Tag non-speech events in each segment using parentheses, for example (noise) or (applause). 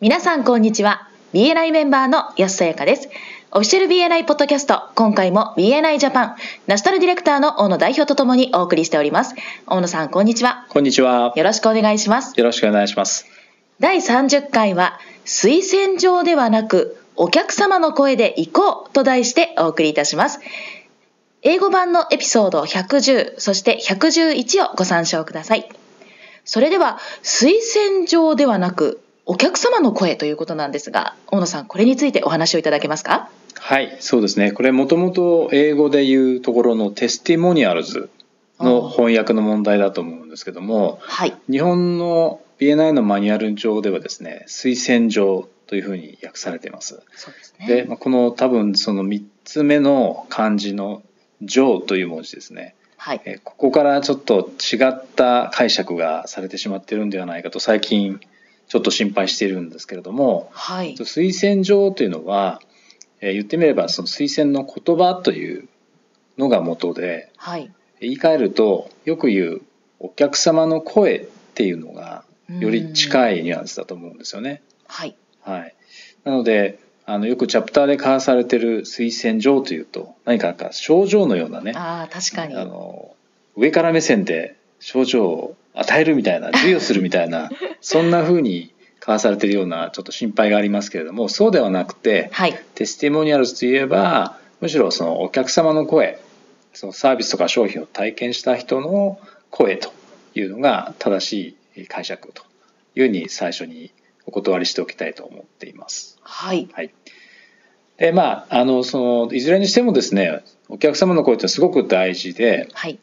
皆さんこんにちは。BNI メンバーの安さやかです。オフィシャル BNI ポッドキャスト今回も BNI ジャパンナショナルディレクターの大野代表とともにお送りしております。大野さんこんにちは。こんにちは。よろしくお願いします。よろしくお願いします。第30回は推薦状ではなくお客様の声で行こうと題してお送りいたします。英語版のエピソード110そして111をご参照ください。それでは推薦状ではなくお客様の声ということなんですが大野さんこれについてお話をいただけますか？はいそうですね。これもともと英語で言うところのテスティモニアルズの翻訳の問題だと思うんですけども、はい、日本の BNI のマニュアル上ではですね推薦状というふうに訳されています。そうですね、で、まあ、この多分その3つ目の漢字の「上」という文字ですね。はい、えここからちょっと違った解釈がされてしまっているんではないかと最近ちょっと心配しているんですけれども、はい、推薦状というのは、えー、言ってみればその推薦の言葉というのが元で、はい、言い換えるとよく言うお客様の声っていうのがより近いニュアンスだと思うんですよね。はい、はい、なのであのよくチャプターで交わされてる推薦状というと何かか症状のようなねあ確かに。あの上から目線で症状を与えるみたいな授与するみたいな (laughs) そんな風に交わされているようなちょっと心配がありますけれどもそうではなくて、はい、テスティモニアルズといえばむしろそのお客様の声そのサービスとか商品を体験した人の声というのが正しい解釈というふうに最初にお断りしておきたいと思っています。はい、はい。でまあ、あのそのいずれにしてもですねお客様の声ってすごく大事で、はい、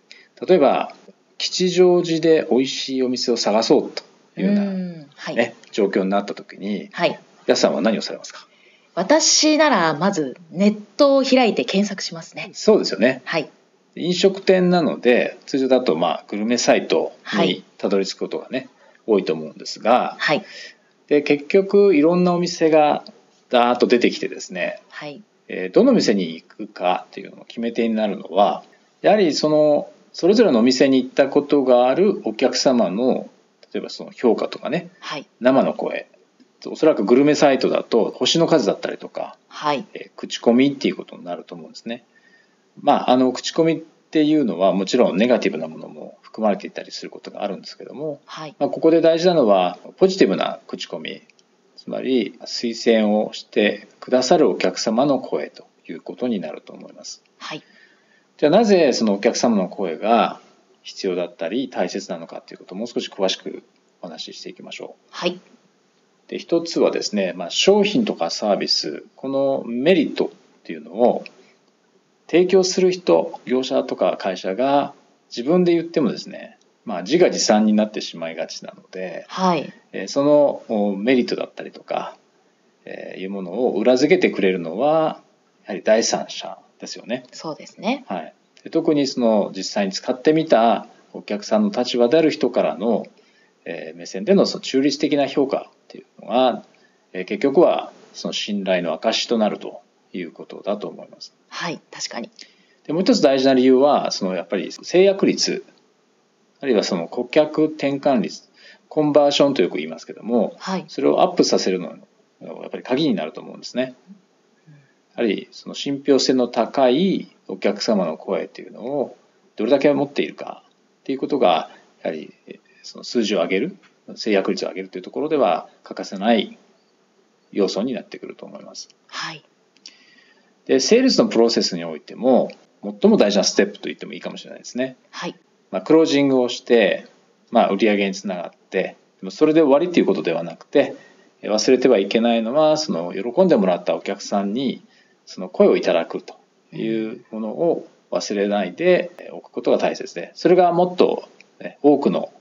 例えば吉祥寺で美味しいお店を探そうというような、ね、はい、状況になった時に、はい、安さんは何をされますか？私ならまずネットを開いて検索しますね。そうですよね。はい。飲食店なので通常だとまあグルメサイトにたどり着くことがね、はい、多いと思うんですが、はい、で結局いろんなお店がダーッと出てきてですね、はいえー、どの店に行くかっていうのの決め手になるのはやはりそのそれぞれのお店に行ったことがあるお客様の例えばその評価とかね、はい、生の声。おそらくグルメサイトだと星の数だったりとか、はい。えー、口コミっていうことになると思うんですね。まあ、あの口コミっていうのはもちろんネガティブなものも含まれていたりすることがあるんですけども、はい。まあ、ここで大事なのはポジティブな口コミ。つまり推薦をしてくださるお客様の声ということになると思います。はいじゃあなぜそのお客様の声が必要だったり大切なのかということをもう少し詳しくお話ししていきましょう。はい。で一つはですね、まあ、商品とかサービスこのメリットっていうのを提供する人業者とか会社が自分で言ってもですね、まあ、自画自賛になってしまいがちなので、はい、えそのメリットだったりとか、えー、いうものを裏付けてくれるのはやはり第三者ですよね。そうですね。はい。で特にその実際に使ってみたお客さんの立場である人からの、えー、目線でのその中立的な評価っていうのが、えー、結局はその信頼の証となるということだと思います。はい、確かに。でもう一つ大事な理由はそのやっぱり制約率あるいはその顧客転換率コンバーションとよく言いますけども、はい、それをアップさせるのがやっぱり鍵になると思うんですね。やはりその信憑性の高いお客様の声っていうのをどれだけ持っているかっていうことがやはりその数字を上げる制約率を上げるというところでは欠かせない要素になってくると思います。はい、でセールスのプロセスにおいても最も大事なステップと言ってもいいかもしれないですね。はいまあ、クロージングをして、まあ、売上につながってそれで終わりということではなくて忘れてはいけないのはその喜んでもらったお客さんにその声をいただくというものを忘れないでおくことが大切で、それがもっと多くの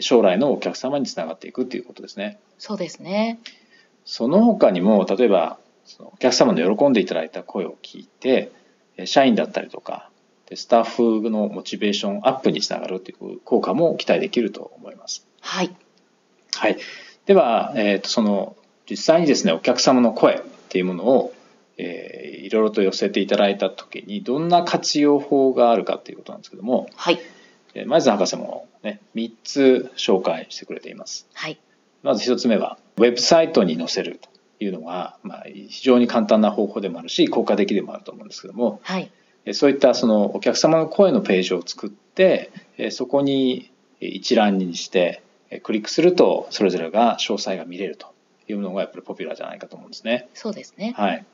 将来のお客様につながっていくということですね。そうですね。その他にも、例えば、そのお客様の喜んでいただいた声を聞いて、社員だったりとか、スタッフのモチベーションアップにつながるという効果も期待できると思います。はい。はい。では、えっ、ー、と、その、実際にですね、お客様の声っていうものをえー、いろいろと寄せていただいた時にどんな活用法があるかということなんですけども、はい、えー、前津博士もね3つ紹介してくれています。はい、まず一つ目はウェブサイトに載せるというのが、まあ、非常に簡単な方法でもあるし効果的でもあると思うんですけども、はい。そういったそのお客様の声のページを作ってそこに一覧にしてクリックするとそれぞれが詳細が見れるというのがやっぱりポピュラーじゃないかと思うんですね。そうですね。はい、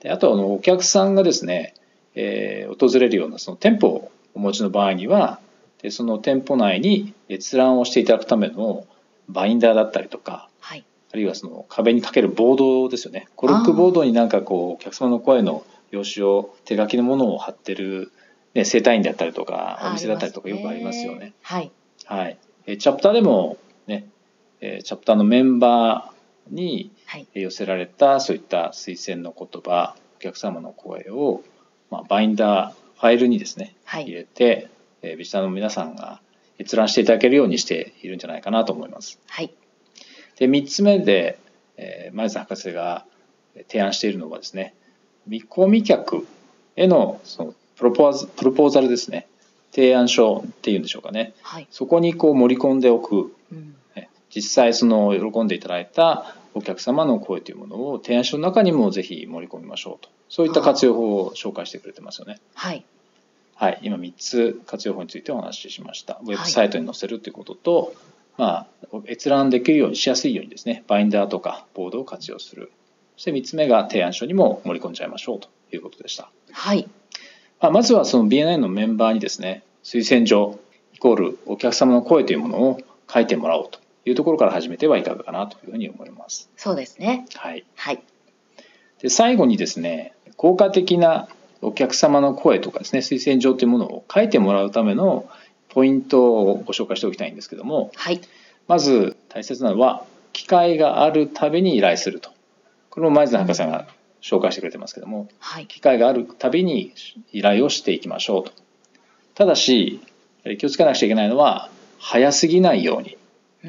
であとあのお客さんがですね、えー訪れるようなその店舗をお持ちの場合にはでその店舗内に閲覧をしていただくためのバインダーだったりとかはい。あるいはその壁にかけるボードですよねコルクボードになんかこうお客様の声の用紙を手書きのものを貼ってる、ね、整体院だったりとかお店だったりとかよくありますよね。はい。はい、えチャプターでもね、えチャプターのメンバーにはい。寄せられたそういった推薦の言葉お客様の声を、まあ、バインダーファイルにですね入はい。れて、えビジターの皆さんが閲覧していただけるようにしているんじゃないかなと思います。はい。で3つ目で、えー前津博士が提案しているのはですね見込み客へのそのプロポーズプロポーザルですね提案書っていうんでしょうかねはい。そこにこう盛り込んでおくうん。え実際その喜んでいただいたお客様の声というものを提案書の中にもぜひ盛り込みましょうとそういった活用法を紹介してくれてますよね。はい。はい、今3つ活用法についてお話ししました。ウェブサイトに載せるということと、まあ、閲覧できるようにしやすいようにですね、バインダーとかボードを活用する。そして3つ目が提案書にも盛り込んじゃいましょうということでした。はい。まあ、まずはその BNI のメンバーにですね、推薦状イコールお客様の声というものを書いてもらおうというところから始めてはいかがかなというふうに思います。そうですね。はい。はい。で最後にですね効果的なお客様の声とかですね推薦状というものを書いてもらうためのポイントをご紹介しておきたいんですけどもはい。まず大切なのは機会があるたびに依頼するとこれも前津博士が紹介してくれてますけどもはい。機会があるたびに依頼をしていきましょうとただし気をつけなくちゃいけないのは早すぎないようにと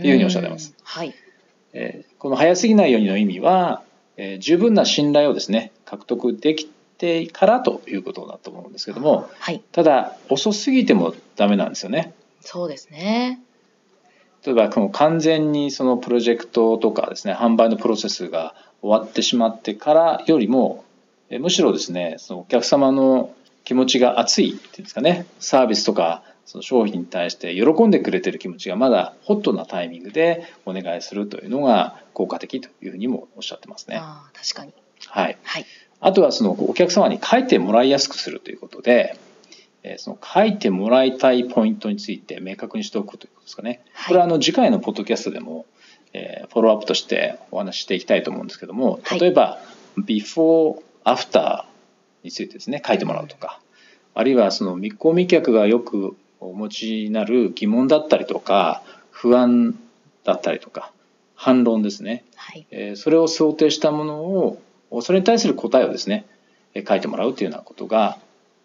いうふうにおっしゃってます。はい。えーこの早すぎないようにの意味は、えー十分な信頼をですね獲得できてからということだと思うんですけどもはい。ただ遅すぎてもダメなんですよねそうですね。例えばこの完全にそのプロジェクトとかですね販売のプロセスが終わってしまってからよりもえーむしろですねそのお客様の気持ちが熱いっていうんですかねサービスとかその商品に対して喜んでくれてる気持ちがまだホットなタイミングでお願いするというのが効果的というふうにもおっしゃってますね。ああ、確かに。はい、はい。あとはそのお客様に書いてもらいやすくするということで、えーその書いてもらいたいポイントについて明確にしておくということですかね。はいこれはあの次回のポッドキャストでも、えーフォローアップとしてお話ししていきたいと思うんですけども、はい例えば、before, after についてですね、書いてもらうとか、あるいはその見込み客がよくお持ちになる疑問だったりとか、不安だったりとか、反論ですね。はい。えーそれを想定したものをそれに対する答えをですねえー書いてもらうというようなことが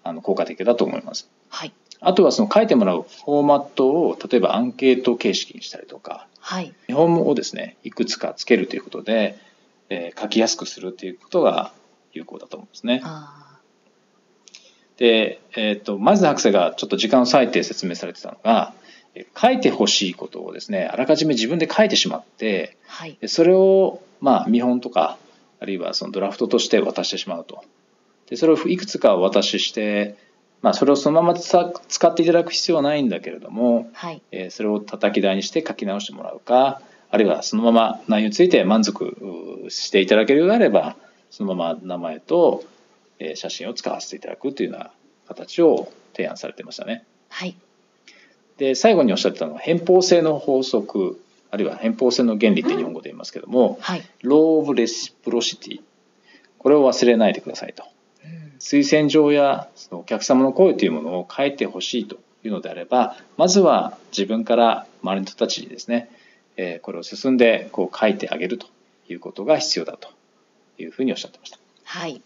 あの効果的だと思います。はい。あとはその書いてもらうフォーマットを例えばアンケート形式にしたりとかはい。見本をですねいくつかつけるということで、えー書きやすくするということが有効だと思うんですね。あで、えー、とまず博士がちょっと時間を割いて説明されてたのがえー書いてほしいことをですねあらかじめ自分で書いてしまってあ。はい。でそれをまあ見本とかあるいはそのドラフトとして渡してしまうとでそれをいくつかお渡しして、まあ、それをそのまま使使っていただく必要はないんだけれども、はい。えーそれを叩き台にして書き直してもらうかあるいはそのまま内容について満足うしていただけるようであればそのまま名前と、えー写真を使わせていただくというような形を提案されてましたね。はい。で最後におっしゃってたのは偏方性の法則あるいは偏方性の原理って日本語で言いますけども、はい。Law of Reciprocity これを忘れないでくださいとうん。推薦状やそのお客様の声というものを書いてほしいというのであればまずは自分から周りの人たちにですね、えーこれを進んでこう書いてあげるということが必要だというふうにおっしゃってましたはい。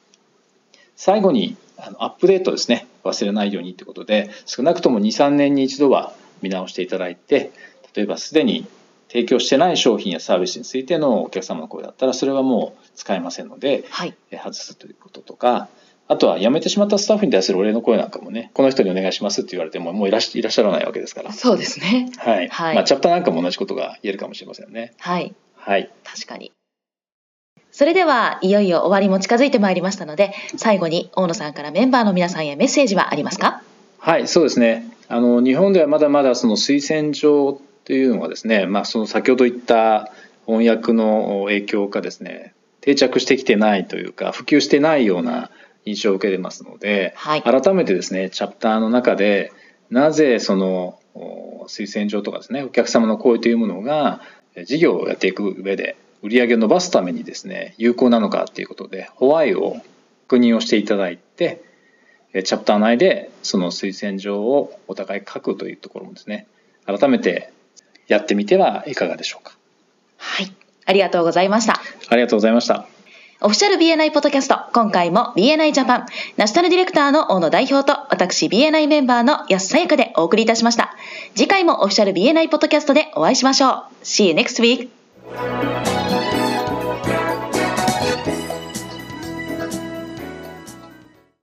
最後にあのアップデートですね忘れないようにということで少なくとも23年に一度は見直していただいて例えばすでに提供してない商品やサービスについてのお客様の声だったらそれはもう使えませんのではい。え外すということとかあとは辞めてしまったスタッフに対するお礼の声なんかもね、この人にお願いしますって言われても、もういらっいらっしゃらないわけですから。そうですね。はい。はいまあ、チャプターなんかも同じことが言えるかもしれませんね。はい。はい。確かに。それではいよいよ終わりも近づいてまいりましたので、最後に大野さんからメンバーの皆さんへメッセージはありますか？はい、そうですね。あの、日本ではまだまだその推薦状っていうのはですね、まあ、その先ほど言った翻訳の影響かですね、定着してきてないというか、普及してないような印象を受けてますので、はい。改めてですねチャプターの中でなぜそのお推薦状とかですねお客様の声というものがえ事業をやっていく上で売り上げを伸ばすためにですね有効なのかっていうことでホワイを確認をしていただいてえチャプター内でその推薦状をお互い書くというところもですね改めてやってみてはいかがでしょうかはい。ありがとうございました。ありがとうございましたオフィシャル BNI ポッドキャスト、今回も BNI ジャパン、ナショナルディレクターの大野代表と、私 BNI メンバーの安さやかでお送りいたしました。次回もオフィシャル BNI ポッドキャストでお会いしましょう。See you next week!